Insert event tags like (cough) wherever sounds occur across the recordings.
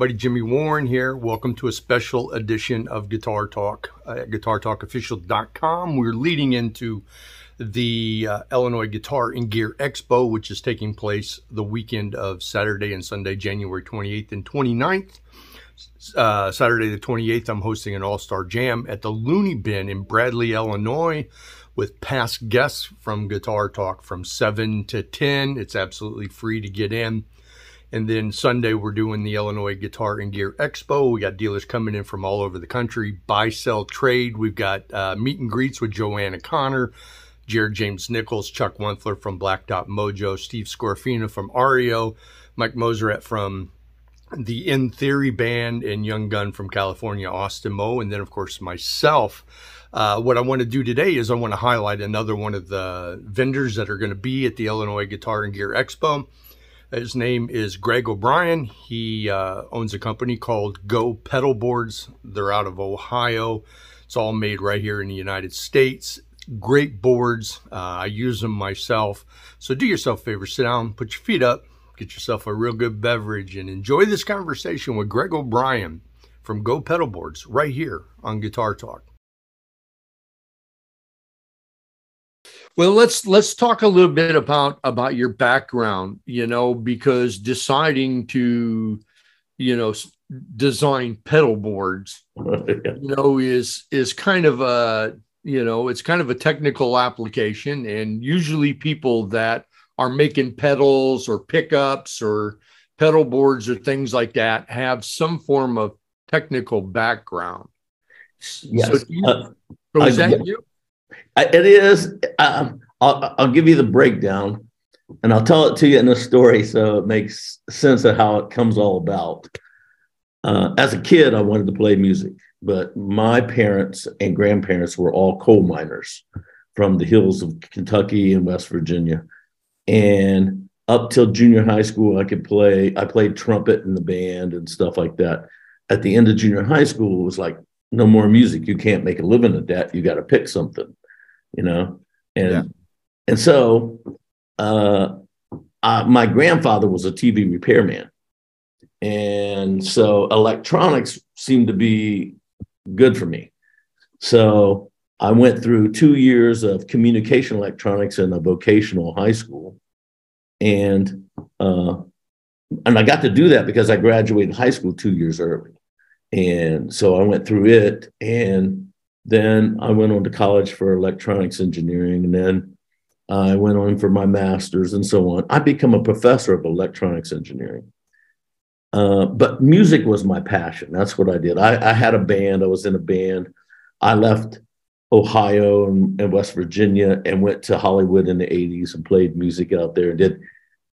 Everybody, Jimmy Warren here. Welcome to a special edition of Guitar Talk at GuitarTalkOfficial.com. We're leading into the uh, Illinois Guitar and Gear Expo, which is taking place the weekend of Saturday and Sunday, January 28th and 29th. Uh, Saturday the 28th, I'm hosting an all-star jam at the Looney Bin in Bradley, Illinois with past guests from Guitar Talk from 7 to 10. It's absolutely free to get in. And then Sunday, we're doing the Illinois Guitar and Gear Expo. We got dealers coming in from all over the country, buy, sell, trade. We've got uh, meet and greets with Joanna Connor, Jared James Nichols, Chuck Wentler from Black Dot Mojo, Steve Scorfina from REO, Mike Moseret from the In Theory Band, and Young Gun from California, Austin Mo, and then, of course, myself. Uh, what I want to do today is I want to highlight another one of the vendors that are going to be at the Illinois Guitar and Gear Expo. His name is Greg O'Brien. He uh, owns a company called Go Pedal Boards. They're out of Ohio. It's all made right here in the United States. Great boards. Uh, I use them myself. So do yourself a favor, sit down, put your feet up, get yourself a real good beverage, and enjoy this conversation with Greg O'Brien from Go Pedal Boards right here on Guitar Talk. Well, let's let's talk a little bit about about your background, you know, because deciding to, you know, design pedal boards, (laughs) you know, is is kind of a, you know, it's kind of a technical application and usually people that are making pedals or pickups or pedal boards or things like that have some form of technical background. Yes. So, you, uh, so is that you? It is. Um, I'll, I'll give you the breakdown and I'll tell it to you in a story so it makes sense of how it comes all about. Uh, as a kid, I wanted to play music, but my parents and grandparents were all coal miners from the hills of Kentucky and West Virginia. And up till junior high school, I could play, I played trumpet in the band and stuff like that. At the end of junior high school, it was like, no more music. You can't make a living at that. You got to pick something, you know? And, yeah. and so, uh, uh, my grandfather was a TV repairman. And so electronics seemed to be good for me. So I went through two years of communication electronics in a vocational high school. And, uh, and I got to do that because I graduated high school two years early. And so I went through it. And then I went on to college for electronics engineering. And then I went on for my master's and so on. I become a professor of electronics engineering. Uh, but music was my passion. That's what I did. I, I, had a band. I was in a band. I left Ohio and, and, West Virginia and went to Hollywood in the 80s and played music out there and did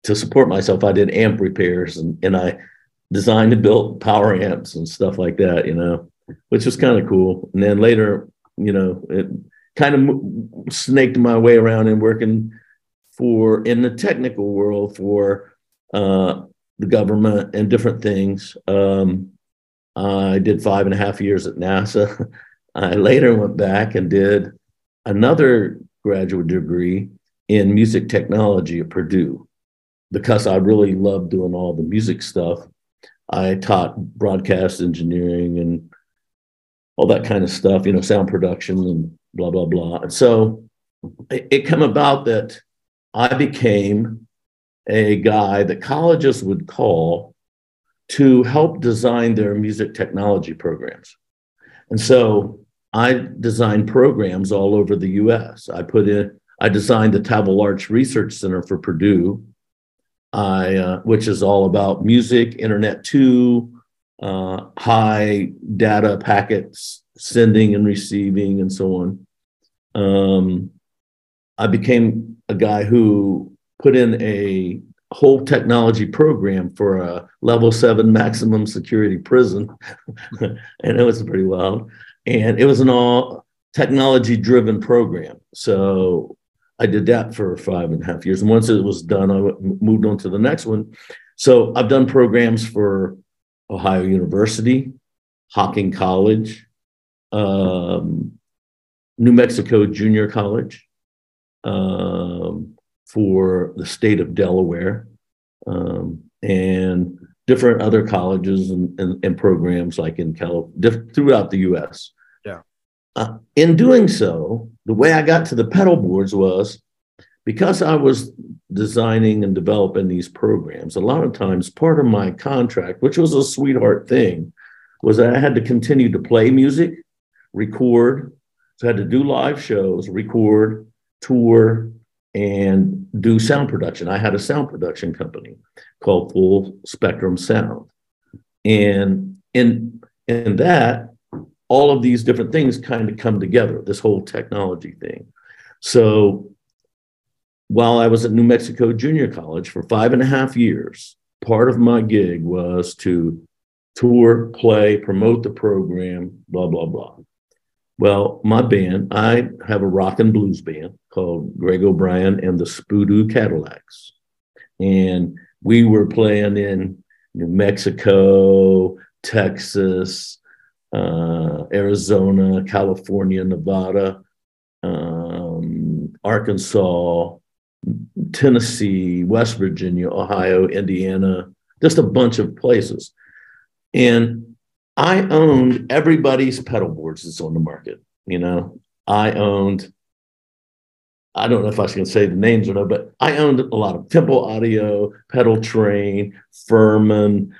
to support myself. I did amp repairs and, and I designed and built power amps and stuff like that, you know, which was kind of cool. And then later, you know, it kind of snaked my way around and working for in the technical world for uh, the government and different things. Um, I did five and a half years at NASA. (laughs) I later went back and did another graduate degree in music technology at Purdue because I really loved doing all the music stuff. I taught broadcast engineering and all that kind of stuff, you know, sound production and blah, blah, blah. And so it, it came about that I became a guy that colleges would call to help design their music technology programs. And so I designed programs all over the US. I put in, I designed the Tavil Arch Research Center for Purdue I, uh, which is all about music, Internet 2, uh, high data packets sending and receiving, and so on. Um, I became a guy who put in a whole technology program for a level seven maximum security prison, (laughs) and it was pretty wild. And it was an all technology driven program. So I did that for five and a half years. And once it was done, I moved on to the next one. So I've done programs for Ohio University, Hocking College, um, New Mexico Junior College, um, for the state of Delaware, um, and different other colleges and, and, and programs like in California, throughout the US. Yeah. Uh, in doing so, the way I got to the pedal boards was because I was designing and developing these programs, a lot of times part of my contract, which was a sweetheart thing, was that I had to continue to play music, record. So I had to do live shows, record, tour, and do sound production. I had a sound production company called Full Spectrum Sound. And in, in that, all of these different things kind of come together, this whole technology thing. So while I was at New Mexico Junior College for five and a half years, part of my gig was to tour, play, promote the program, blah, blah, blah. Well, my band, I have a rock and blues band called Greg O'Brien and the Spoodoo Cadillacs. And we were playing in New Mexico, Texas, uh, Arizona, California, Nevada, um, Arkansas, Tennessee, West Virginia, Ohio, Indiana, just a bunch of places. And I owned everybody's pedal boards that's on the market. You know, I owned, I don't know if I can say the names or not, but I owned a lot of Temple Audio, Pedaltrain, Furman,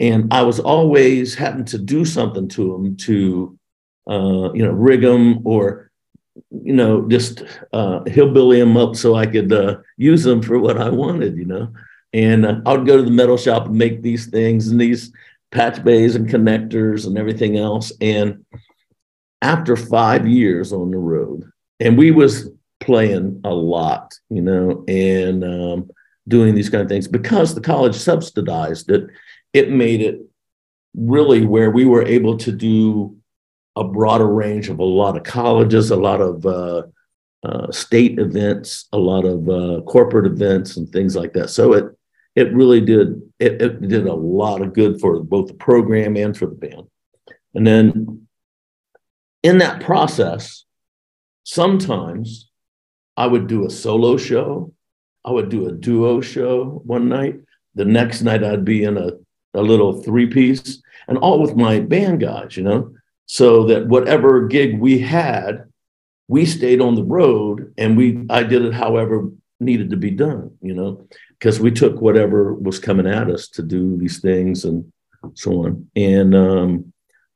and I was always having to do something to them to, uh, you know, rig them or, you know, just uh, hillbilly them up so I could uh, use them for what I wanted, you know. And uh, I would go to the metal shop and make these things and these patch bays and connectors and everything else. And after five years on the road, and we was playing a lot, you know, and um, doing these kind of things because the college subsidized it. It made it really where we were able to do a broader range of a lot of colleges, a lot of uh, uh, state events, a lot of uh, corporate events, and things like that. So it it really did it, it did a lot of good for both the program and for the band. And then in that process, sometimes I would do a solo show, I would do a duo show one night. The next night I'd be in a, a little three piece and all with my band guys, you know, so that whatever gig we had, we stayed on the road and we I did it however needed to be done, you know because we took whatever was coming at us to do these things and so on. And um,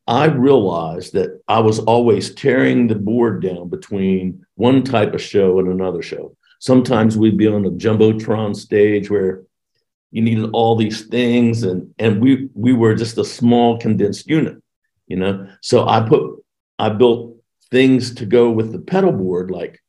I realized that I was always tearing the board down between one type of show and another show. Sometimes we'd be on a jumbotron stage where you needed all these things, and and we we were just a small condensed unit, you know. So I put I built things to go with the pedal board, like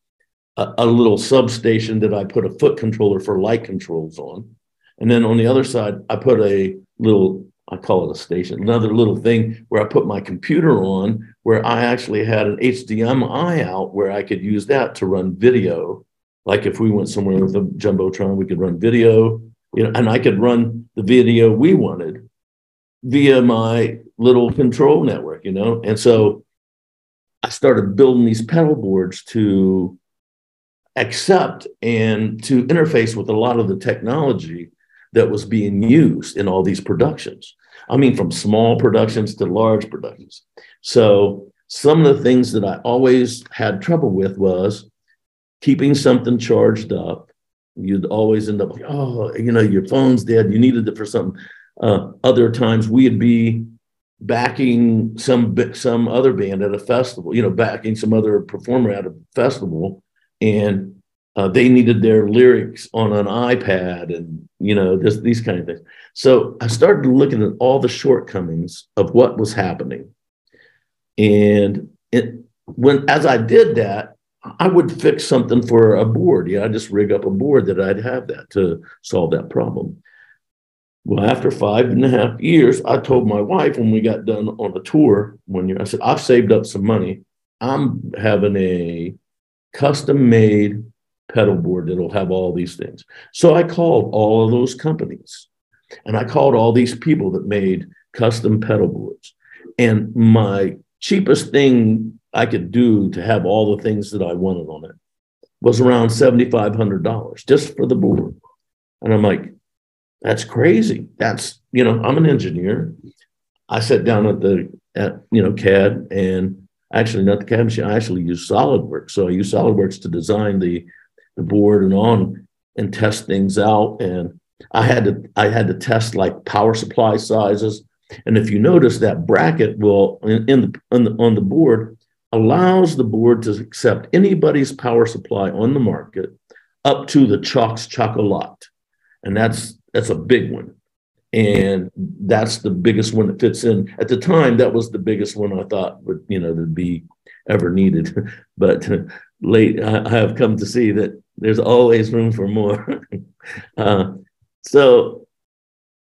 a, a little substation that I put a foot controller for light controls on. And then on the other side, I put a little, I call it a station, another little thing where I put my computer on, where I actually had an HDMI out where I could use that to run video. Like if we went somewhere with a Jumbotron, we could run video, you know, and I could run the video we wanted via my little control network, you know. And so I started building these pedal boards to accept and to interface with a lot of the technology that was being used in all these productions. I mean, from small productions to large productions. So, some of the things that I always had trouble with was keeping something charged up. You'd always end up like, oh, you know, your phone's dead. You needed it for something. Uh, other times we'd be backing some some other band at a festival, you know, backing some other performer at a festival, and uh, they needed their lyrics on an iPad and you know just these kind of things. So I started looking at all the shortcomings of what was happening, and it, when as I did that, I would fix something for a board. Yeah, I just rig up a board that I'd have that to solve that problem. Well, after five and a half years, I told my wife when we got done on a tour one year, I said, I've saved up some money. I'm having a custom made pedal board that'll have all these things. So I called all of those companies and I called all these people that made custom pedal boards. And my cheapest thing I could do to have all the things that I wanted on it was around $7,500 just for the board. And I'm like, that's crazy. That's, you know, I'm an engineer. I sat down at the, at, you know, CAD and actually not the CAD machine. I actually use SolidWorks. So I use SolidWorks to design the, the board and on and test things out. And I had to, I had to test like power supply sizes. And if you notice that bracket will in, in the, on the, on the board allows the board to accept anybody's power supply on the market up to the Chox Chocolat. And that's that's a big one. And that's the biggest one that fits in. At the time, that was the biggest one I thought would, you know, to be ever needed. (laughs) but (laughs) late, I have come to see that there's always room for more. (laughs) uh, so,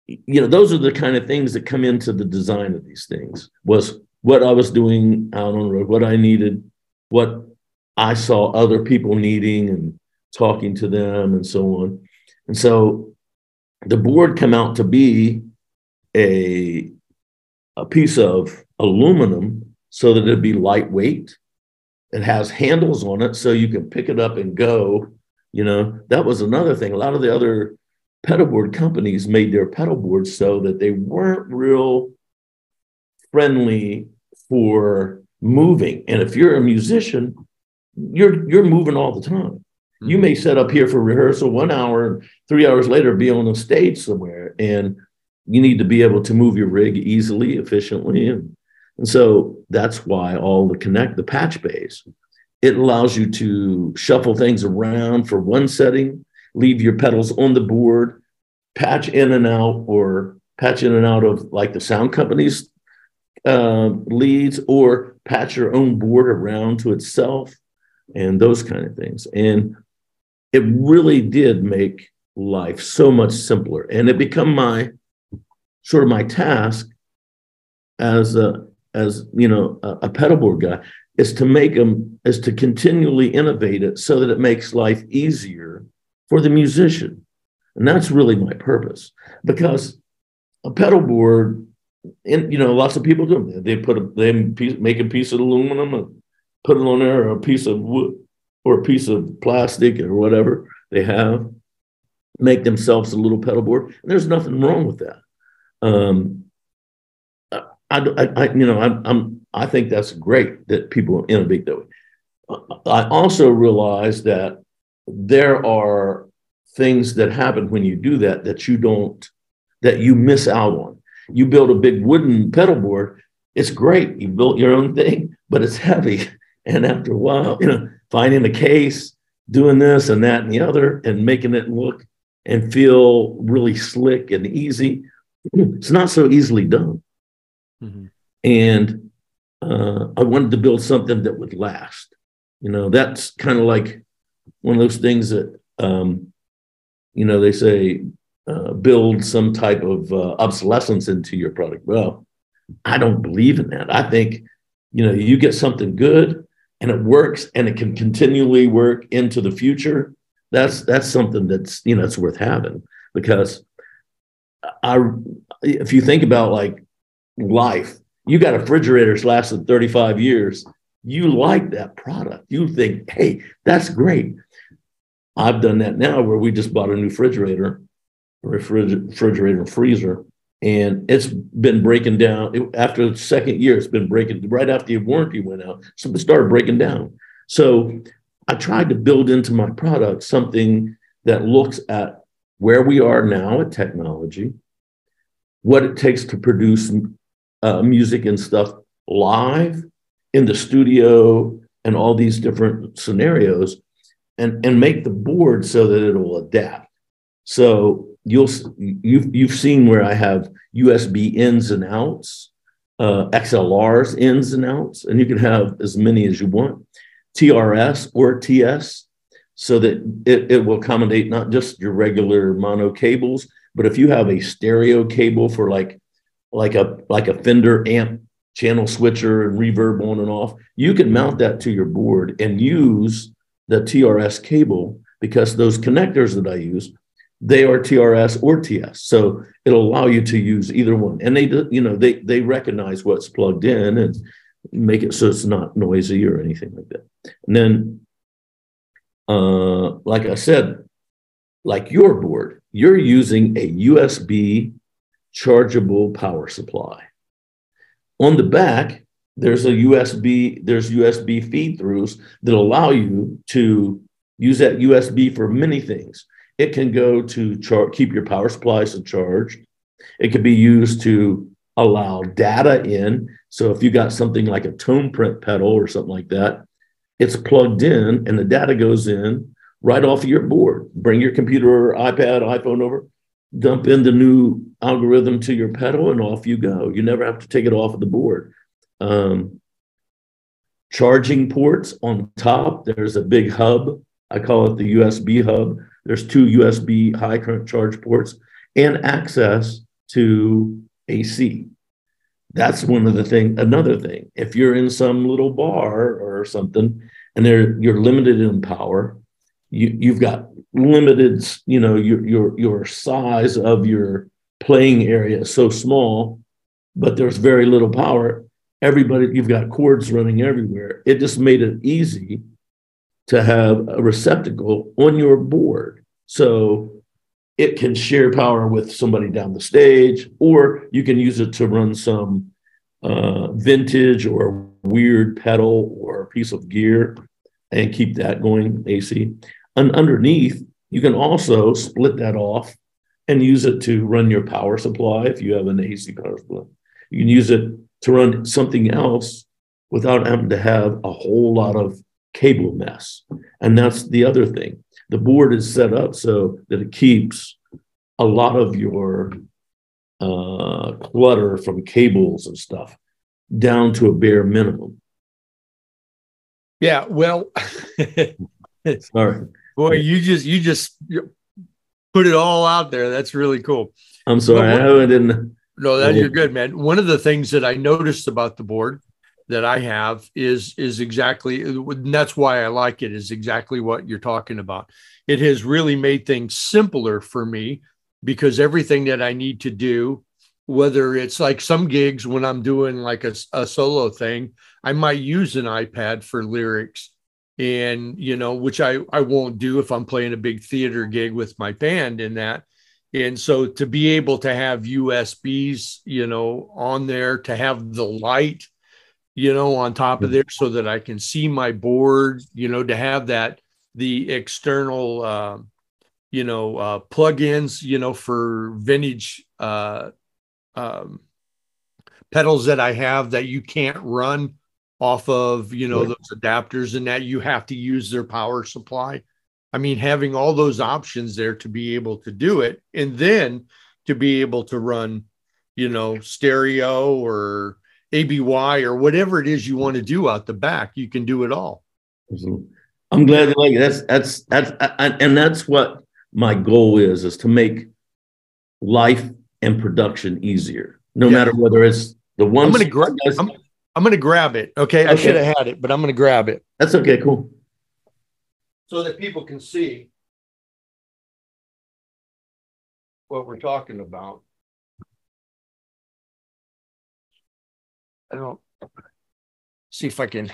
you know, those are the kind of things that come into the design of these things. Was what I was doing out on the road, what I needed, what I saw other people needing, and talking to them, and so on. And so the board come out to be a, a piece of aluminum so that it'd be lightweight. It has handles on it so you can pick it up and go. You know, that was another thing. A lot of the other pedal board companies made their pedal boards so that they weren't real friendly for moving. And if you're a musician, you're you're moving all the time. You may set up here for rehearsal one hour and three hours later be on a stage somewhere. And you need to be able to move your rig easily, efficiently. And, and so that's why all the connect, the patch bays, it allows you to shuffle things around for one setting, leave your pedals on the board, patch in and out, or patch in and out of like the sound company's uh, leads, or patch your own board around to itself, and those kind of things. And it really did make life so much simpler. And it become my sort of my task as a as you know a, a pedal board guy is to make them is to continually innovate it so that it makes life easier for the musician and that's really my purpose because a pedal board and you know lots of people do they put a they make a piece of aluminum and put it on there or a piece of wood or a piece of plastic or whatever they have, make themselves a little pedal board. And there's nothing wrong with that. Um, I, I, I, you know, I'm, I'm, I think that's great that people innovate that way. I also realize that there are things that happen when you do that that you don't, that you miss out on. You build a big wooden pedal board, it's great. You built your own thing, but it's (laughs) heavy. And after a while, you know, finding a case, doing this and that and the other, and making it look and feel really slick and easy. It's not so easily done. Mm-hmm. And uh, I wanted to build something that would last. You know, that's kind of like one of those things that, um, you know, they say uh, build some type of uh, obsolescence into your product. Well, I don't believe in that. I think, you know, you get something good and it works and it can continually work into the future, that's that's something that's you know it's worth having because I if you think about like life, you got refrigerators lasted 35 years. You like that product. You think, hey, that's great. I've done that now where we just bought a new refrigerator, refrigerator and freezer, and it's been breaking down after the second year. It's been breaking right after the warranty went out. So it started breaking down. So I tried to build into my product something that looks at where we are now at technology, what it takes to produce uh, music and stuff live in the studio and all these different scenarios and, and make the board so that it'll adapt. So you'll you've you've seen where I have USB ins and outs, uh, XLRs ins and outs, and you can have as many as you want, TRS or TS, so that it, it will accommodate not just your regular mono cables, but if you have a stereo cable for like like a like a Fender amp channel switcher and reverb on and off, you can mount that to your board and use the TRS cable because those connectors that I use they are TRS or TS. So it'll allow you to use either one. And they, you know, they they recognize what's plugged in and make it so it's not noisy or anything like that. And then, uh, like I said, like your board, you're using a USB chargeable power supply. On the back, there's a USB, there's USB feed throughs that allow you to use that USB for many things. It can go to char- keep your power supplies charged. It could be used to allow data in. So if you got something like a tone print pedal or something like that, it's plugged in and the data goes in right off of your board. Bring your computer or iPad, iPhone over, dump in the new algorithm to your pedal, and off you go. You never have to take it off of the board. Um, charging ports on top, there's a big hub. I call it the USB hub. There's two USB high current charge ports and access to AC. That's one of the thing. Another thing, if you're in some little bar or something, and they're you're limited in power, you you've got limited, you know, your your your size of your playing area is so small, but there's very little power. Everybody, you've got cords running everywhere. It just made it easy to have a receptacle on your board. So it can share power with somebody down the stage, or you can use it to run some uh, vintage or weird pedal or piece of gear and keep that going AC. And underneath, you can also split that off and use it to run your power supply if you have an AC power supply. You can use it to run something else without having to have a whole lot of cable mess. And that's the other thing. The board is set up so that it keeps a lot of your uh, clutter from cables and stuff down to a bare minimum. Yeah, well, (laughs) sorry, boy, you just you just put it all out there. That's really cool. I'm sorry, I didn't. No, that you're good, man. One of the things that I noticed about the board that I have is is exactly and that's why I like it is exactly what you're talking about. It has really made things simpler for me because everything that I need to do, whether it's like some gigs when I'm doing like a, a solo thing, I might use an iPad for lyrics and you know which I I won't do if I'm playing a big theater gig with my band in that and so to be able to have USBs you know on there to have the light you know, on top of there so that I can see my board, you know, to have that the external, uh, you know, uh, plugins, you know, for vintage uh, um, pedals that I have that you can't run off of, you know, those adapters and that you have to use their power supply. I mean, having all those options there to be able to do it and then to be able to run, you know, stereo or ABY or whatever it is you want to do out the back, you can do it all. Mm-hmm. I'm glad you like it. That's that's that's and that's what my goal is is to make life and production easier. No yeah. matter whether it's the one. I'm gonna grab. I'm, I'm, gonna grab it. Okay, okay. I should have had it, but I'm gonna grab it. That's okay. Cool. So that people can see what we're talking about. I don't see if I can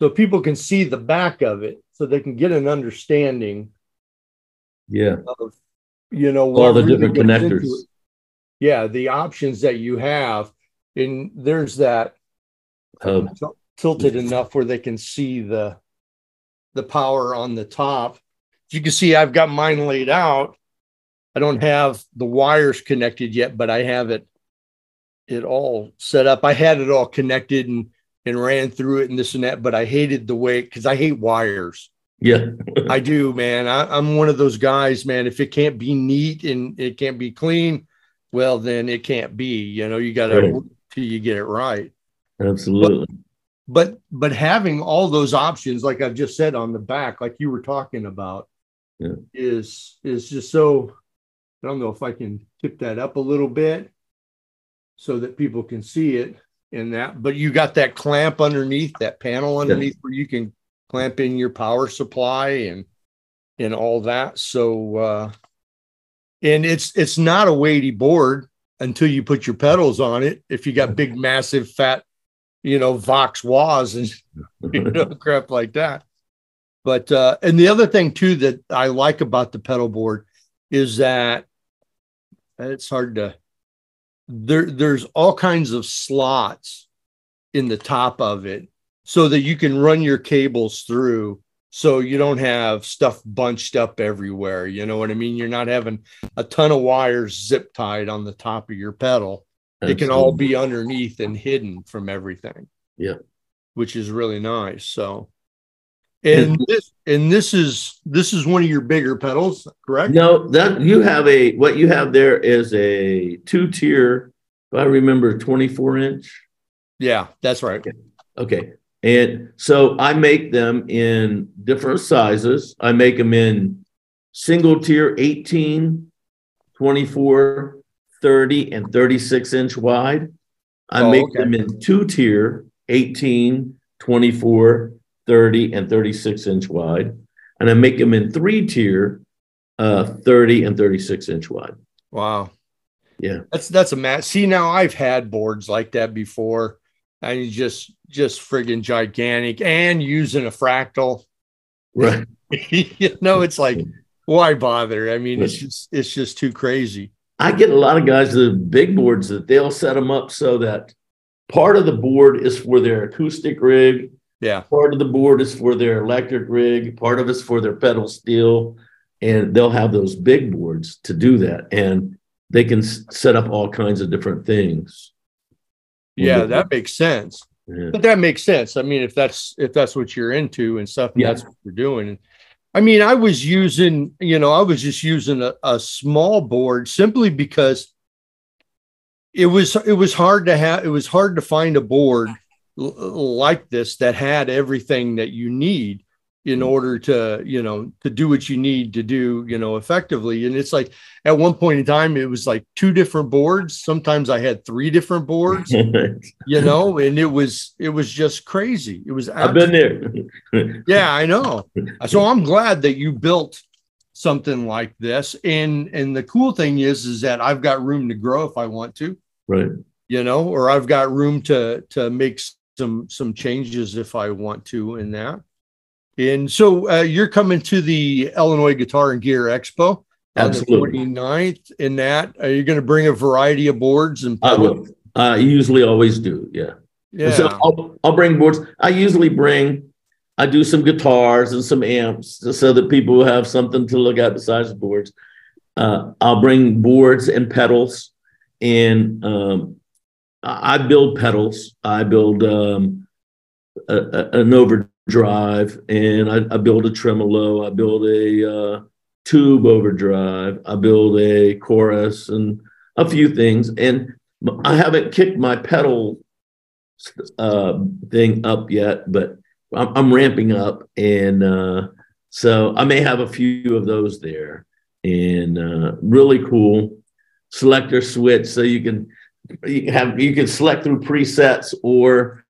so people can see the back of it so they can get an understanding yeah. of you know all the really different connectors. yeah the options that you have and there's that um, tilted enough where they can see the the power on the top. As you can see i've got mine laid out. I don't have the wires connected yet but i have it it all set up. I had it all connected and and ran through it and this and that, but I hated the way because I hate wires. Yeah, (laughs) I do, man. I, am one of those guys, man. If it can't be neat and it can't be clean, well, then it can't be. You know, you got to right. till you get it right. Absolutely. But, but but having all those options, like I've just said on the back, like you were talking about, yeah. is is just so. I don't know if I can tip that up a little bit so that people can see it in that. But you got that clamp underneath that panel underneath yeah. where you can clamp in your power supply and and all that. So uh and it's it's not a weighty board until you put your pedals on it. If you got big, massive, fat, you know, Vox wahs and (laughs) you know (laughs) crap like that. But uh, and the other thing too that I like about the pedal board is that it's hard to there there's all kinds of slots in the top of it so that you can run your cables through so you don't have stuff bunched up everywhere. You know what i mean? You're not having a ton of wires zip tied on the top of your pedal. Absolutely. it can all be underneath and hidden from everything. Yeah. Which is really nice. So and this and this is this is one of your bigger pedals, correct? No, that you have a what you have there is a two tier, if I remember, 24 inch. Yeah, that's right. Okay. okay. And so I make them in different sizes. I make them in single tier 18, 24, 30, and 36 inch wide. I oh, make okay. them in two tier 18, 24, 30 and 36 inch wide. And I make them in three tier, uh, 30 and 36 inch wide. Wow. Yeah. That's, that's a match. See, now I've had boards like that before and you just, just friggin' gigantic and using a fractal. Right. (laughs) you know, it's like, why bother? I mean, it's just, it's just too crazy. I get a lot of guys the big boards that they'll set them up so that part of the board is for their acoustic rig yeah. Part of the board is for their electric rig, part of it's for their pedal steel, and they'll have those big boards to do that. And they can s- set up all kinds of different things. Yeah, that makes sense. Yeah. But that makes sense. I mean, if that's if that's what you're into and stuff, and yeah. that's what you're doing. I mean, I was using, you know, I was just using a, a small board simply because it was it was hard to have it was hard to find a board like this that had everything that you need in mm-hmm. order to you know to do what you need to do you know effectively. And it's like at one point in time it was like two different boards. Sometimes i had three different boards (laughs) you know and it was it was just crazy. It was i've been there. yeah i know. So i'm glad that you built something like this. And and the cool thing is is that i've got room to grow if i want to. Right. You know or i've got room to to make some some changes if I want to in that. And so uh, you're coming to the Illinois Guitar and Gear Expo Absolutely. on the 29th. In that, are you going to bring a variety of boards and I will. I usually always do. Yeah. Yeah. So I'll, I'll bring boards. I usually bring, I do some guitars and some amps so that people have something to look at besides boards. Uh, I'll bring boards and pedals and um, I build pedals. I build um, a, a, an overdrive, and I, I, build a tremolo. I build a uh, tube overdrive. I build a chorus and a few things. And I haven't kicked my pedal uh, thing up yet, but I'm, I'm ramping up, and uh, so I may have a few of those there. And uh, really cool selector switch, so you can you have you can select through presets or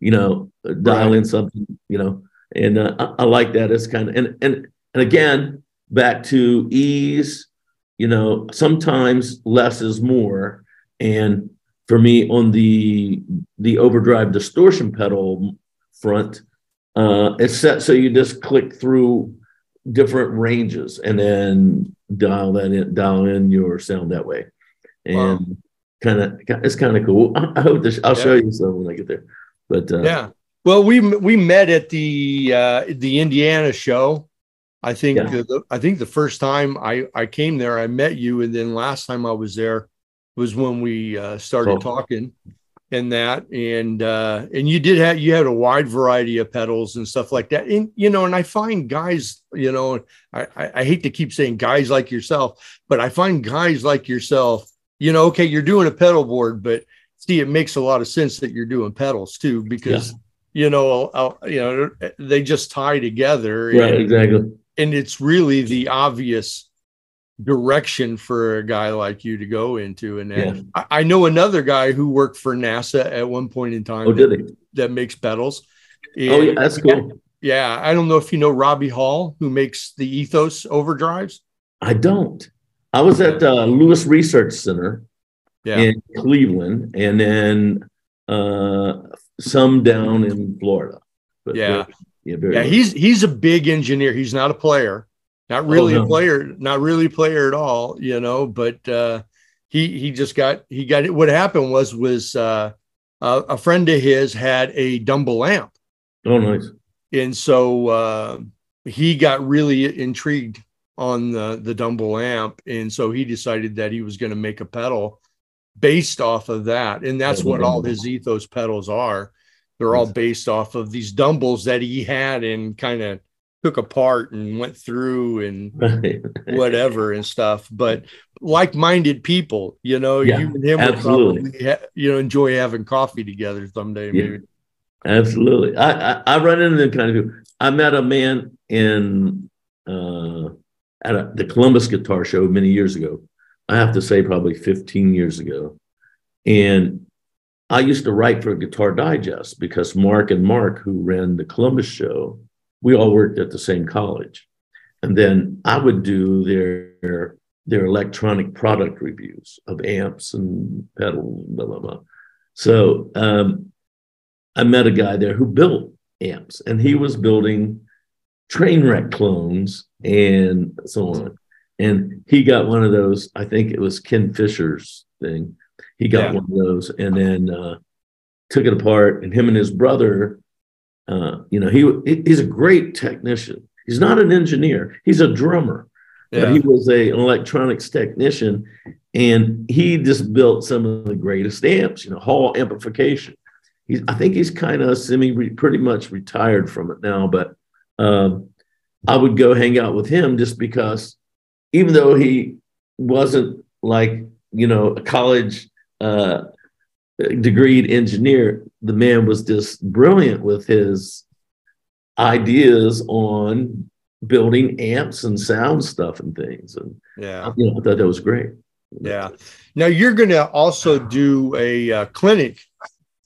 you know dial right. in something you know and uh, I, I, like that it's kind of and and and again back to ease you know sometimes less is more and for me on the the overdrive distortion pedal front uh it's set so you just click through different ranges and then dial that in dial in your sound that way and wow kind of it's kind of cool. (laughs) I, hope. I'll yeah. show you some when I get there. But uh, yeah, well, we we met at the uh, the Indiana show. I think yeah. the, I think the first time I I came there, I met you, and then last time I was there was when we uh, started oh. talking and that and uh and you did have you had a wide variety of pedals and stuff like that and you know and i find guys you know I, I i hate to keep saying guys like yourself but i find guys like yourself you know, okay, you're doing a pedal board, but see, it makes a lot of sense that you're doing pedals too, because yeah. you know, I'll, you know, eh, they just tie together. Right, and, exactly. And it's really the obvious direction for a guy like you to go into. And yeah. I, I, know another guy who worked for NASA at one point in time. Oh, did he? That makes pedals. And oh, yeah, that's cool. Yeah, I don't know if you know Robbie Hall, who makes the Ethos overdrives. I don't. I was at uh, Lewis Research Center yeah. in Cleveland, and then uh, some down in Florida. But yeah, Yeah, very yeah, much. he's he's a big engineer. He's not a player, not really Oh, no. a player, not really a player at all, you know. But uh, he he just got he got it. What happened was was uh, a, a friend of his had a Dumble lamp, oh, nice. and so uh, he got really intrigued on the the Dumble amp, and so he decided that he was going to make a pedal based off of that, and that's what all his ethos pedals are. They're all based off of these Dumbles that he had and kind of took apart and went through and (laughs) whatever and stuff. But like-minded people, you know, Yeah, you and him would absolutely. probably ha- you know enjoy having coffee together someday. Yeah. Maybe. Absolutely. I, I, I run into them kind of people. I met a man in uh, at a, the Columbus Guitar Show many years ago. I have to say, probably 15 years ago. And I used to write for Guitar Digest because Mark and Mark, who ran the Columbus show, we all worked at the same college. And then I would do their their electronic product reviews of amps and pedals, blah blah blah. So um, I met a guy there who built amps, and he was building Trainwreck clones and so on. And he got one of those. I think it was Ken Fischer's thing. He got Yeah. one of those, and then uh, took it apart. And him and his brother, uh, you know, he he's a great technician. He's not an engineer. He's a drummer but he was a, an electronics technician and he just built some of the greatest amps you know hall amplification he's i think he's kind of semi pretty much retired from it now but um, i would go hang out with him just because even though he wasn't like you know a college uh, degreed engineer the man was just brilliant with his ideas on building amps and sound stuff and things. And yeah. you know, I thought that was great. Yeah. Now you're going to also do a uh, clinic,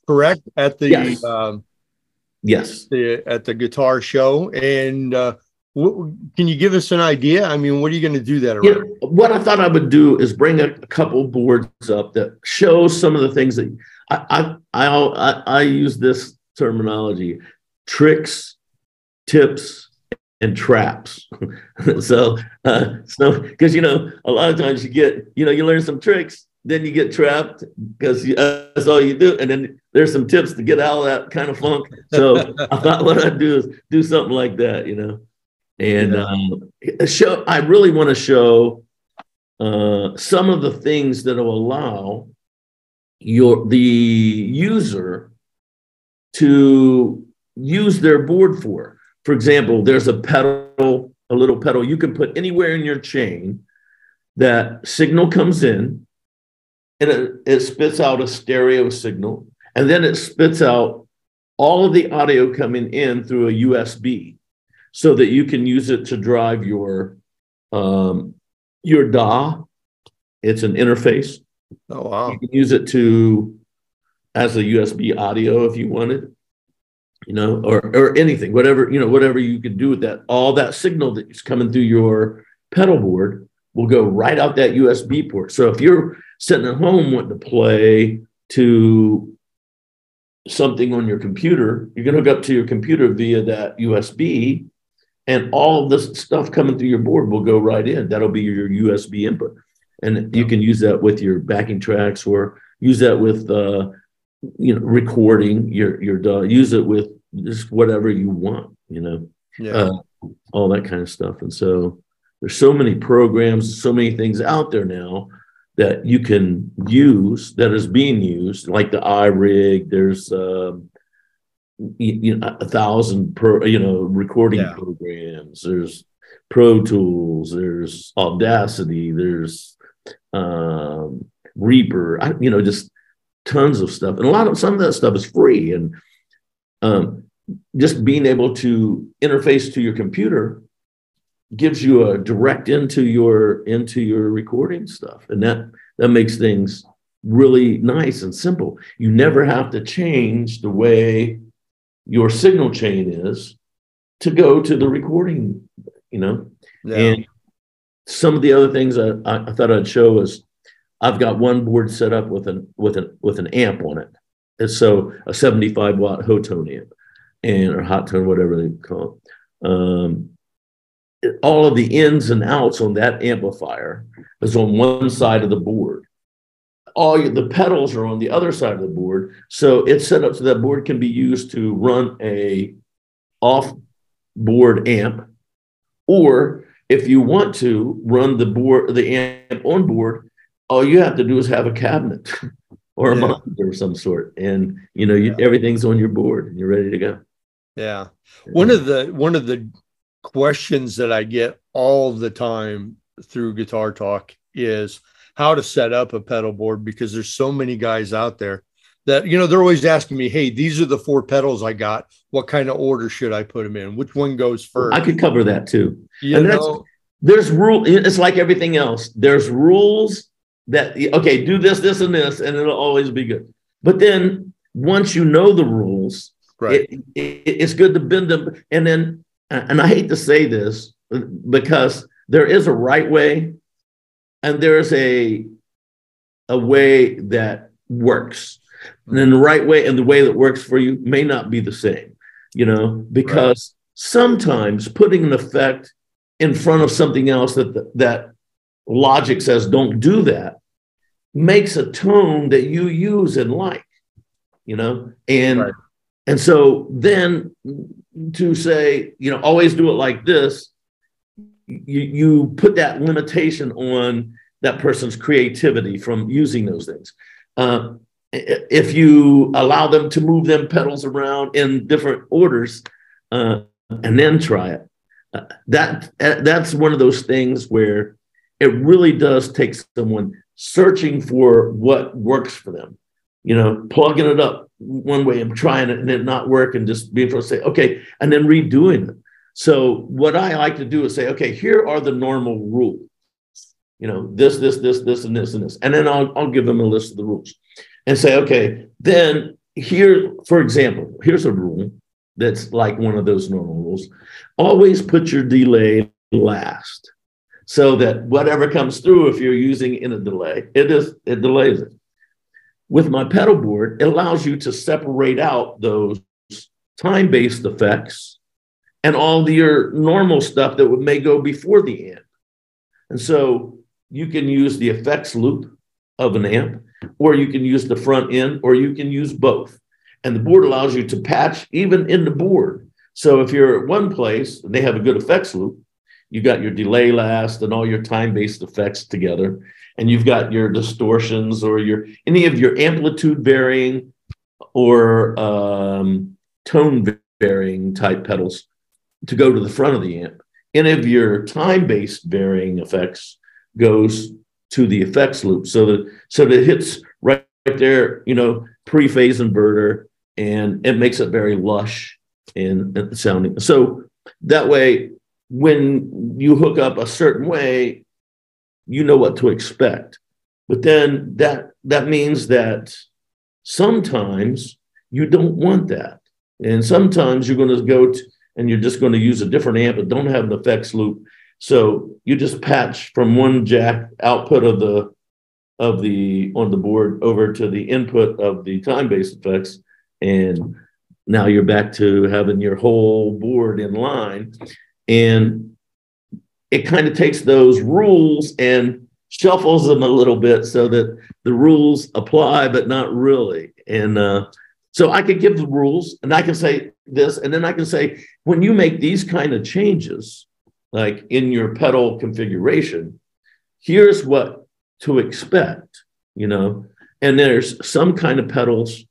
correct? At the Yes. um, Yes. the at the guitar show, and uh, w- can you give us an idea? I mean, what are you going to do that You around? know, what I thought I would do is bring a, a couple boards up that show some of the things that I I I, I, I use this terminology: tricks, tips, and traps. (laughs) so, uh, so because you know, a lot of times you get, you know, you learn some tricks, then you get trapped because that's all you do, and then there's some tips to get out of that kind of funk. So (laughs) I thought what I'd do is do something like that, you know, and Yeah. um, show. I really want to show uh, some of the things that will allow your the user to use their board for. For example, there's a pedal, a little pedal you can put anywhere in your chain that signal comes in it, it spits out a stereo signal and then it spits out all of the audio coming in through a USB so that you can use it to drive your um, your DAW. It's an interface. Oh wow! You can use it to as a USB audio if you wanted, you know, or or anything, whatever you know, whatever you could do with that. All that signal that's coming through your pedal board will go right out that USB port. So if you're sitting at home wanting to play to something on your computer, you're going to hook up to your computer via that USB, and all of this stuff coming through your board will go right in. That'll be your USB input, and you can use that with your backing tracks or use that with uh, you know recording your your DAW. Use it with just whatever you want. You know Yeah, uh, all that kind of stuff. And so there's so many programs, so many things out there now that you can use that is being used, like the iRig. There's um, you, know a thousand pro, you know recording Yeah. programs. There's Pro Tools. There's Audacity. There's um, Reaper. I, you know, just tons of stuff, and a lot of some of that stuff is free and. Um, just being able to interface to your computer gives you a direct into your into your recording stuff and that that makes things really nice and simple you never have to change the way your signal chain is to go to the recording you know yeah, and some of the other things I, I thought I'd show is I've got one board set up with an with an with an amp on it. And so a 75 watt Hotone amp. and or hot tone, whatever they call it. Um, all of the ins and outs on that amplifier is on one side of the board. All the pedals are on the other side of the board. So it's set up so that board can be used to run a off board amp, or if you want to run the board, the amp on board, all you have to do is have a cabinet (laughs) or a yeah. monitor of some sort, and you know you, yeah. everything's on your board and you're ready to go. Yeah, one of the one of the questions that I get all the time through Guitar Talk is how to set up a pedal board because there's so many guys out there that you know they're always asking me, "Hey, these are the four pedals I got. What kind of order should I put them in? Which one goes first? I could cover that too. You and know, there's rule. It's like everything else. There's rules that okay, do this, this, and this, and it'll always be good. But then once you know the rules, right, it, it, it's good to bend them. And then, and I hate to say this because there is a right way, and there's a a way that works. And then the right way and the way that works for you may not be the same, you know, because right. sometimes putting an effect in front of something else that that logic says don't do that makes a tone that you use and like, you know, and right. and so then to say, you know, always do it like this, you you put that limitation on that person's creativity from using those things. Uh, if you allow them to move them pedals around in different orders uh, and then try it, uh, that that's one of those things where it really does take someone searching for what works for them. You know, plugging it up one way and trying it and it not work and just being able to say, okay, and then redoing it. So what I like to do is say, okay, here are the normal rules. You know, this, this, this, this, and this, and this. And then I'll, I'll give them a list of the rules and say, okay, then here, for example, here's a rule that's like one of those normal rules. Always put your delay last so that whatever comes through, if you're using in a delay, it is it delays it. With my pedal board, it allows you to separate out those time-based effects and all the, your normal stuff that would, may go before the amp. And so you can use the effects loop of an amp, or you can use the front end, or you can use both. And the board allows you to patch even in the board. So if you're at one place and they have a good effects loop, you got your delay last and all your time-based effects together, and you've got your distortions or your any of your amplitude varying or um, tone varying type pedals to go to the front of the amp. Any of your time-based varying effects goes to the effects loop, so that so that it hits right, there, you know, pre-phase inverter, and it makes it very lush and sounding. So that way when you hook up a certain way, you know what to expect. But then that that means that sometimes you don't want that. And sometimes you're going to go to, and you're just going to use a different amp that don't have an effects loop. So you just patch from one jack output of the of the on the board over to the input of the time-based effects. And now you're back to having your whole board in line. And it kind of takes those rules and shuffles them a little bit so that the rules apply, but not really. And uh, so I could give the rules and I can say this, and then I can say, when you make these kind of changes, like in your pedal configuration, here's what to expect, you know. And there's some kind of pedals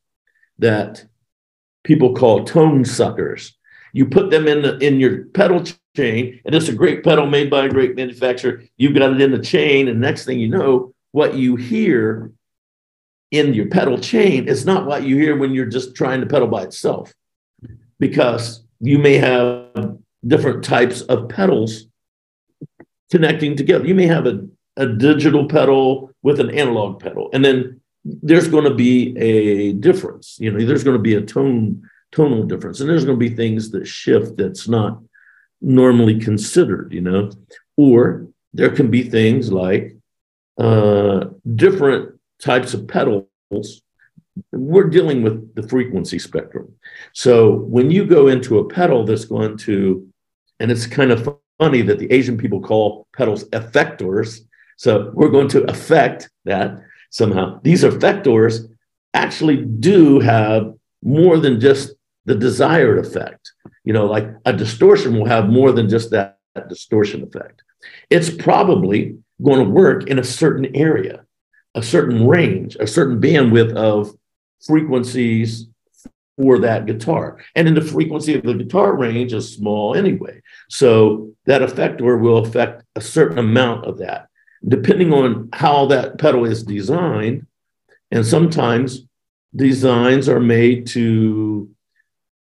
that people call tone suckers. You put them in the in your pedal chain, and it's a great pedal made by a great manufacturer. You've got it in the chain, and next thing you know, what you hear in your pedal chain is not what you hear when you're just trying to pedal by itself, because you may have different types of pedals connecting together. You may have a, a digital pedal with an analog pedal, and then there's going to be a difference. You know, there's going to be a tone tonal difference, and there's going to be things that shift that's not normally considered, you know, or there can be things like uh, different types of pedals we're dealing with the frequency spectrum. So when you go into a pedal that's going to, and it's kind of funny that the Asian people call pedals effectors. So we're going to affect that somehow. These effectors actually do have more than just the desired effect. You know, like a distortion will have more than just that, that distortion effect. It's probably going to work in a certain area, a certain range, a certain bandwidth of frequencies for that guitar. And in the frequency of the guitar range is small anyway. So that effector will affect a certain amount of that, depending on how that pedal is designed. And sometimes designs are made to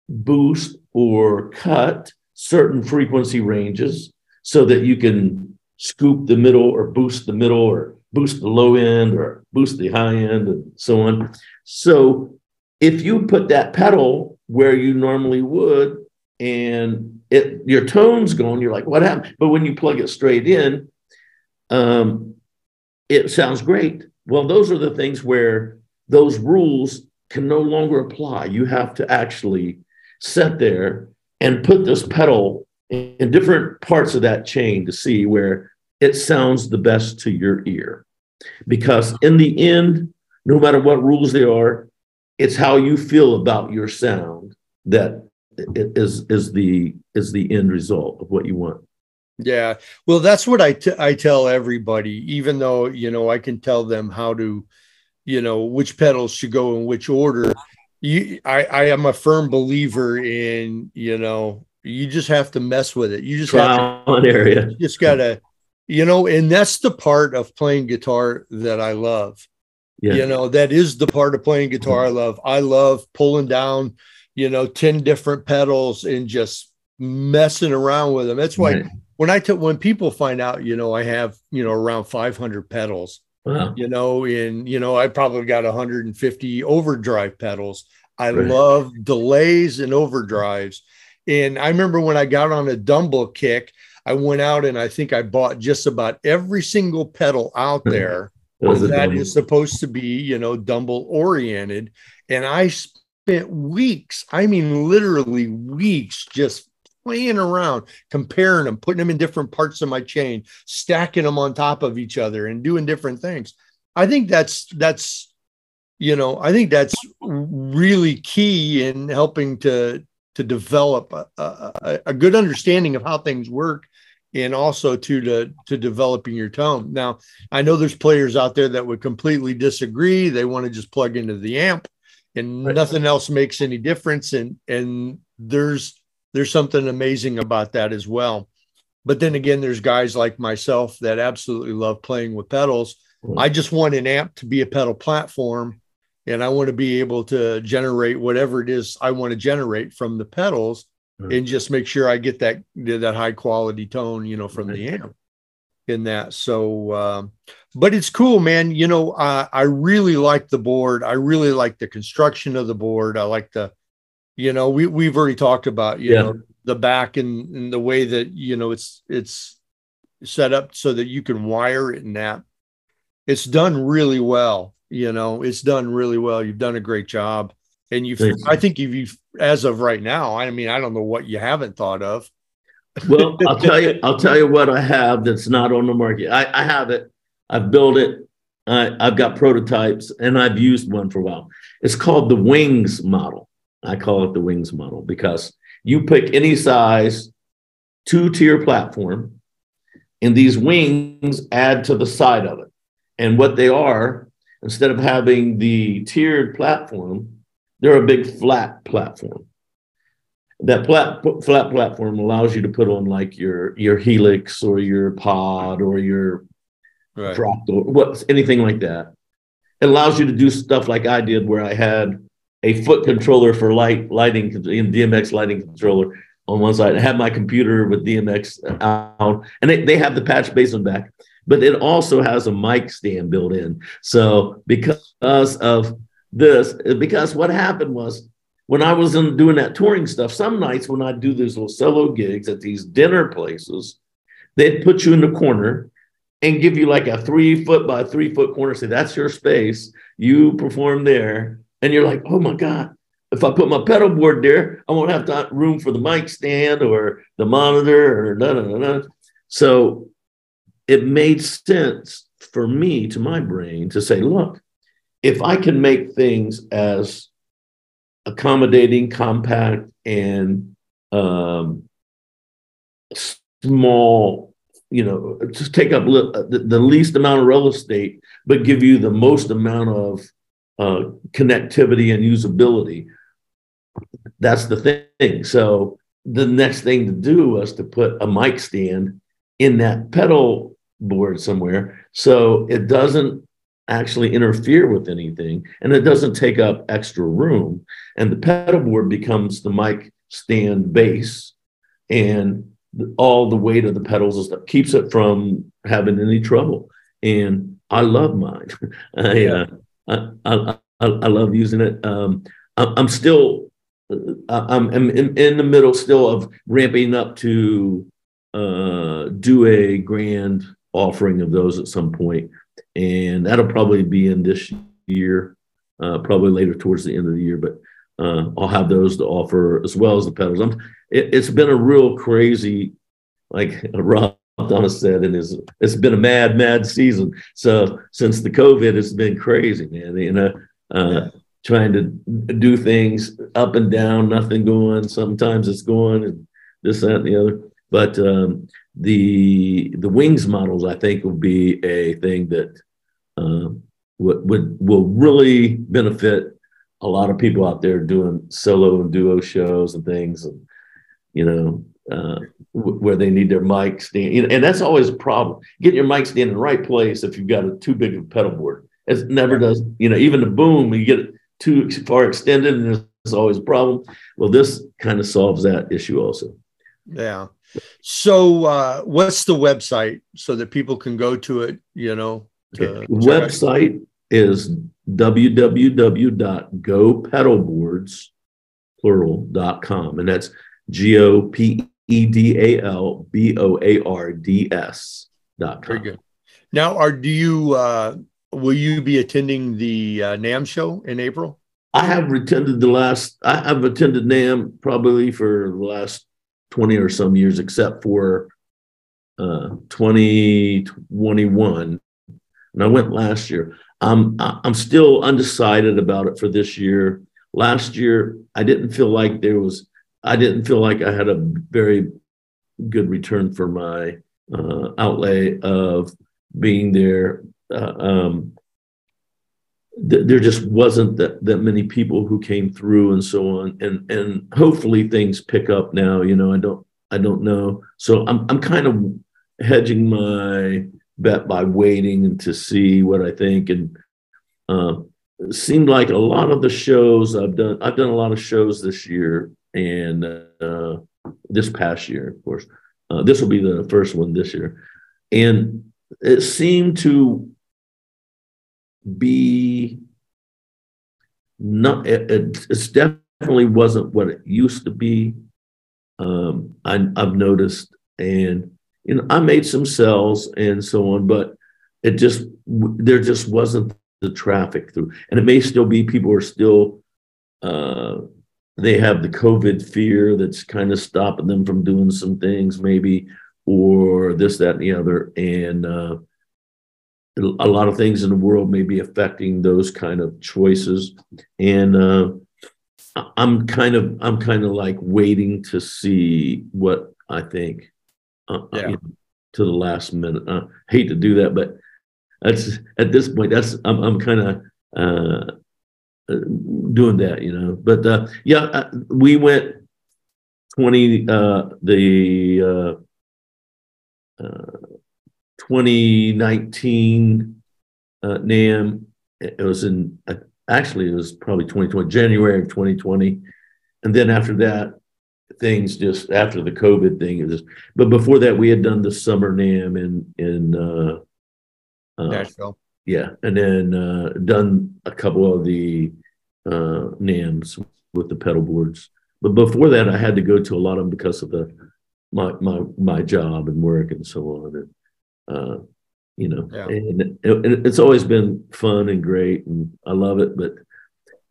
boost or cut certain frequency ranges so that you can scoop the middle or boost the middle or boost the low end or boost the high end and so on. So if you put that pedal where you normally would and it your tone's gone, you're like, what happened? But when you plug it straight in, um, it sounds great. Well, those are the things where those rules can no longer apply. You have to actually sit there and put this pedal in different parts of that chain to see where it sounds the best to your ear. Because in the end, no matter what rules there are, it's how you feel about your sound that is is the is the end result of what you want. Yeah. Well, that's what I, t- I tell everybody, even though, you know, I can tell them how to, you know, which pedals should go in which order. You, I, I am a firm believer in, you know, you just have to mess with it. You just Trial have to, area. You just gotta, you know, and that's the part of playing guitar that I love. Yeah. You know, that is the part of playing guitar I love. I love pulling down, you know, 10 different pedals and just messing around with them. That's why right. when I took when people find out, you know, I have, you know, around 500 pedals, wow. you know, in you know, I probably got 150 overdrive pedals. I right. love delays and overdrives. And I remember when I got on a Dumble kick, I went out and I think I bought just about every single pedal out there that is supposed to be, you know, Dumble oriented. And I spent weeks, I mean, literally weeks, just playing around, comparing them, putting them in different parts of my chain, stacking them on top of each other and doing different things. I think that's, that's, you know, I think that's really key in helping to, to develop a, a, a good understanding of how things work and also to to to developing your tone. Now, I know there's players out there that would completely disagree. They want to just plug into the amp and right. nothing else makes any difference and and there's there's something amazing about that as well. But then again, there's guys like myself that absolutely love playing with pedals. Mm-hmm. I just want an amp to be a pedal platform and I want to be able to generate whatever it is I want to generate from the pedals mm-hmm. and just make sure I get that that high quality tone, you know, from the amp in that. So, um, but it's cool, man. You know, I, I really like the board. I really like the construction of the board. I like the, you know, we we've already talked about, you yeah. know, the back and, and the way that you know it's it's set up so that you can wire it and that. It's done really well. You know, it's done really well. You've done a great job, and you've. I think you've, as of right now. I mean, I don't know what you haven't thought of. well, I'll tell you. I'll tell you what I have that's not on the market. I, I have it. I've built it. I, I've got prototypes, and I've used one for a while. It's called the Wings model. I call it the Wings model because you pick any size two tier platform, and these wings add to the side of it. And what they are instead of having the tiered platform, they're a big flat platform. That flat, flat platform allows you to put on like your your helix or your pod or your right. drop door, what anything like that. It allows you to do stuff like I did, where I had a foot controller for light lighting in DMX lighting controller on one side. I have my computer with DMX out, and they, they have the patch bass on back but it also has a mic stand built in. So because of this, because what happened was when I was in doing that touring stuff, some nights when I do these little solo gigs at these dinner places, they'd put you in the corner and give you like a three foot by three foot corner. Say that's your space. You perform there, and you're like, oh my god, if I put my pedal board there, I won't have to, room for the mic stand or the monitor or da da da. So it made sense for me to my brain to say, look, if I can make things as accommodating, compact, and um, small, you know, just take up the least amount of real estate, but give you the most amount of uh, connectivity and usability. That's the thing. So the next thing to do was to put a mic stand in that pedal board somewhere. So it doesn't actually interfere with anything and it doesn't take up extra room. And the pedal board becomes the mic stand base. And all the weight of the pedals and stuff keeps it from having any trouble. And i love mine. (laughs) I, uh, I, I, I, love using it um, i'm still uh, i'm, I'm in, in the middle still of ramping up to uh, do a grand offering of those at some point and that'll probably be in this year, uh, probably later towards the end of the year. But uh, I'll have those to offer as well as the pedals. I'm, it, has been a real crazy, like (laughs) Rob Thomas said, and it's it's been a mad, mad season. So since the COVID, it's been crazy, man. You know, uh, trying to do things up and down, nothing going. Sometimes it's going, and this, that, and the other. But um, the the wings models, I think, will be a thing that uh, would, would will really benefit a lot of people out there doing solo and duo shows and things, and you know, uh, w- where they need their mic stand. And that's always a problem. Getting your mic stand in the right place if you've got a too big of a pedal board. It never does. You know, even the boom, you get it too far extended, and there's always a problem. Well, this kind of solves that issue also. Yeah. So, uh, what's the website so that people can go to it? You know, Okay. Website is www.gopedalboards, and that's G O P E D A L B O A R D S dot com. Very good. Now, are do you uh, will you be attending the uh, NAMM show in April? I have attended the last. I have attended NAMM probably for the last twenty or some years, except for uh, twenty twenty one and I went last year. I'm I'm still undecided about it for this year. Last year, I didn't feel like there was. I didn't feel like I had a very good return for my uh, outlay of being there. Uh, um, th- there just wasn't that that many people who came through and so on. And and hopefully things pick up now. You know, I don't I don't know. So I'm I'm kind of hedging my bet by waiting to see what I think. And uh, it seemed like a lot of the shows I've done, I've done a lot of shows this year and uh, this past year, of course. Uh, this will be the first one this year. And it seemed to be not, it, definitely wasn't what it used to be. Um, I, I've noticed. And you know, I made some sales and so on, but it just there just wasn't the traffic through. And it may still be people are still uh, they have the COVID fear that's kind of stopping them from doing some things, maybe, or this, that, and the other. And uh, a lot of things in the world may be affecting those kind of choices. And uh, I'm kind of I'm kind of like waiting to see what I think uh, uh, yeah. you know, to the last minute. I hate to do that, but that's at this point. That's I'm I'm kind of uh, uh, doing that, you know. But uh, yeah, uh, we went twenty uh, the uh, uh, 2019 uh, NAMM. It was in uh, actually it was probably 2020 January of 2020, and then after that things just after the COVID thing is. But before that, we had done the summer NAMM in in uh, uh, Nashville. Yeah, and then uh, done a couple of the uh, NAMMs with the pedal boards. But before that, I had to go to a lot of them because of the my my my job and work and so on. And uh, you know, yeah. and, it, it's always been fun and great, and I love it. But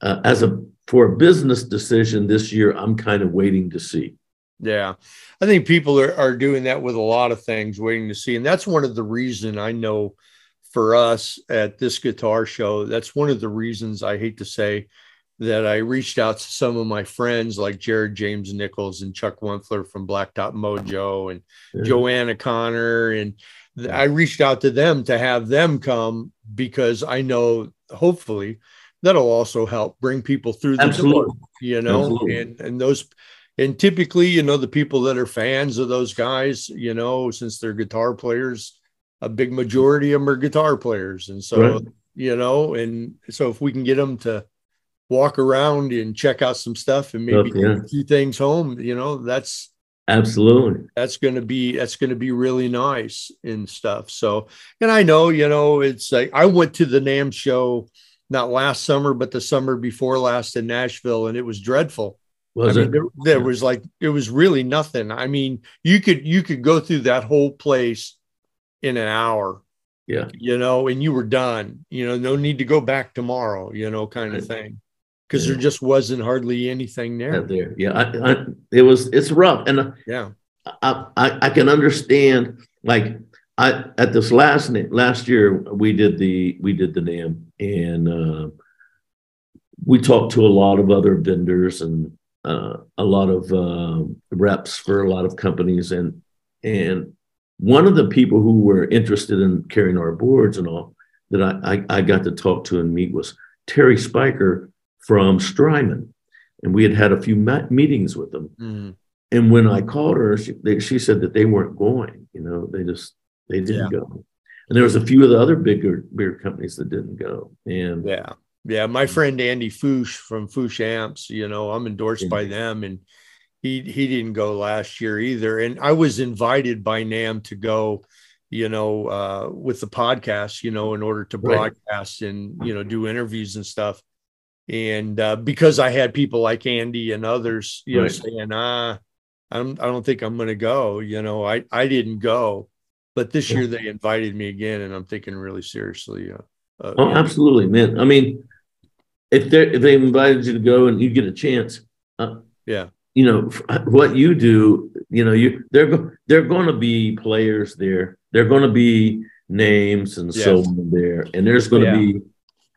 uh, as a for a business decision this year, I'm kind of waiting to see. Yeah, I think people are, are doing that with a lot of things, waiting to see, and that's one of the reason I know for us at this guitar show. That's one of the reasons I hate to say that I reached out to some of my friends like Jared James Nichols and Chuck Wepfer from Blacktop Mojo and yeah. Joanna Connor. And I reached out to them to have them come because I know hopefully that'll also help bring people through the Absolutely. door, you know, Absolutely. and, and those, and typically, you know, the people that are fans of those guys, you know, since they're guitar players, a big majority of them are guitar players. And so, right. you know, and so if we can get them to, walk around and check out some stuff and maybe yeah. a few things home you know that's absolutely that's going to be that's going to be really nice and stuff so and i know you know it's like i went to the NAMM show not last summer but the summer before last in nashville and it was dreadful was I mean, it? There, there was like it was really nothing i mean you could you could go through that whole place in an hour yeah you know and you were done you know no need to go back tomorrow you know kind of thing because yeah. there just wasn't hardly anything there. there, yeah. I, I, it was it's rough, and uh, yeah, I, I, I can understand. Like I at this last last year we did the we did the NAMM and uh, we talked to a lot of other vendors and uh, a lot of uh, reps for a lot of companies, and and one of the people who were interested in carrying our boards and all that I, I, I got to talk to and meet was Terry Spiker from Strymon, and we had had a few meetings with them. Mm. And when I called her, she, they, she, said that they weren't going. You know, they just they didn't yeah. go. And there was a few of the other bigger beer companies that didn't go. And yeah, yeah, my friend Andy Fuchs from Fuchs Amps, you know, I'm endorsed yeah. by them, and he he didn't go last year either. And I was invited by NAMM to go you know, uh, with the podcast, you know, in order to broadcast right. and, you know, do interviews and stuff and uh, because I had people like Andy and others, you right. know, saying, "Ah, I'm, I don't think I'm going to go," you know, I I didn't go, but this yeah. year they invited me again, and I'm thinking really seriously. Uh, uh, oh, absolutely, man. I mean, if they if they invited you to go and you get a chance, uh, yeah, you know what you do. You know, you they're they're going to be players there. They're going to be names and yes. so on there, and there's going to yeah. be,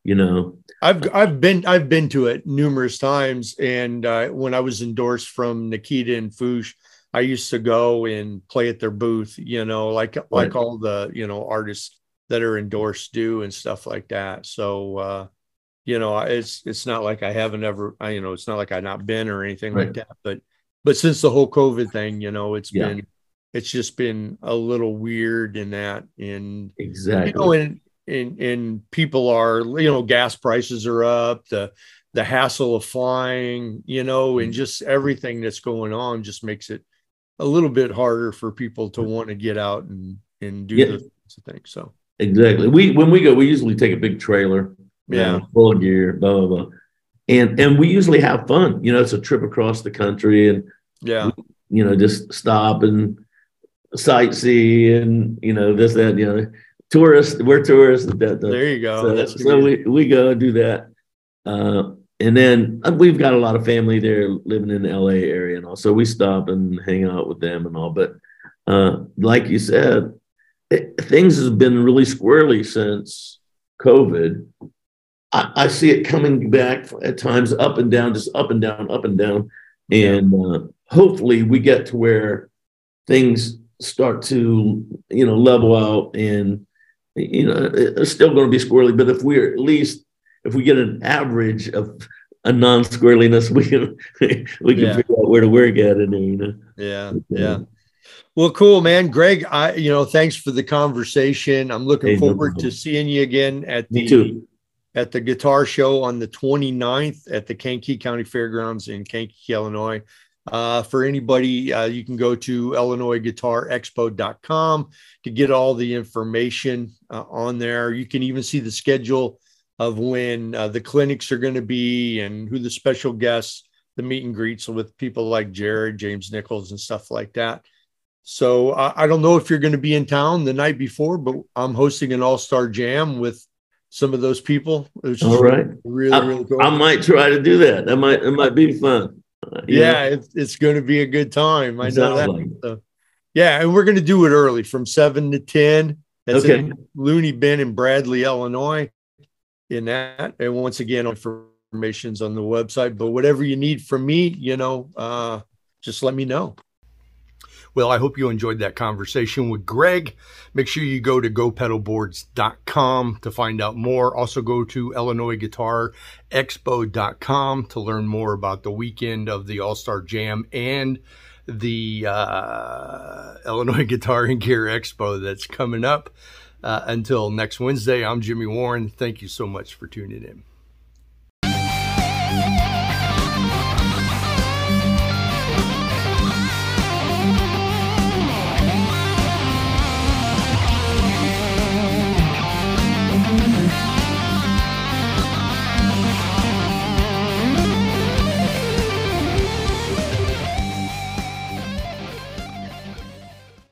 you know, I've I've been I've been to it numerous times, and uh, when I was endorsed from Nikita and Fuchs, I used to go and play at their booth. You know, like right. like all the you know artists that are endorsed do and stuff like that. So uh, you know, it's it's not like I haven't ever. I, you know, it's not like I've not been or anything right. like that. But but since the whole COVID thing, you know, it's yeah. been it's just been a little weird in that. And exactly, you know, and and and people are you know gas prices are up the the hassle of flying you know and mm. just everything that's going on just makes it a little bit harder for people to want to get out and and do yeah. those things so exactly we when we go we usually take a big trailer yeah know, full gear blah blah blah and and we usually have fun you know it's a trip across the country and yeah we, you know just stop and sightsee and you know this that you know tourists. We're tourists. That, there you go. So, so we, we go do that. Uh, and then uh, we've got a lot of family there living in the LA area and all. So we stop and hang out with them and all. But uh, like you said, it, things have been really squirrely since COVID. I, I, see it coming back at times up and down, just up and down, up and down. And uh, hopefully we get to where things start to, you know, level out and you know, it's still going to be squirrely. But if we're at least if we get an average of a non-squirreliness, we can (laughs) we can yeah. figure out where to work at it. You know. Yeah, yeah. Well, cool, man. Greg, I you know, thanks for the conversation. I'm looking hey, forward no to seeing you again at the at the guitar show on the 29th at the Kankakee County Fairgrounds in Kankakee, Illinois. Uh, for anybody, uh, you can go to IllinoisGuitarExpo.com to get all the information uh, on there. You can even see the schedule of when uh, the clinics are going to be and who the special guests, the meet and greets with people like Jared, James Nichols, and stuff like that. So I don't know if you're going to be in town the night before, but I'm hosting an all star jam with some of those people. All right, really, I, really cool. I might try to do that. That might it might be fun. Uh, yeah, it's, it's going to be a good time. I know that. So, yeah, and we're going to do it early from seven to ten. That's okay. in Looney Bin in Bradley, Illinois. In that, and once again, information's on the website. But whatever you need from me, you know, uh, just let me know. Well, I hope you enjoyed that conversation with Greg. Make sure you go to gopedalboards.com to find out more. Also go to illinoisguitarexpo.com to learn more about the weekend of the All-Star Jam and the uh, Illinois (laughs) Guitar and Gear Expo that's coming up. Uh, until next Wednesday, I'm Jimmy Warren. Thank you so much for tuning in.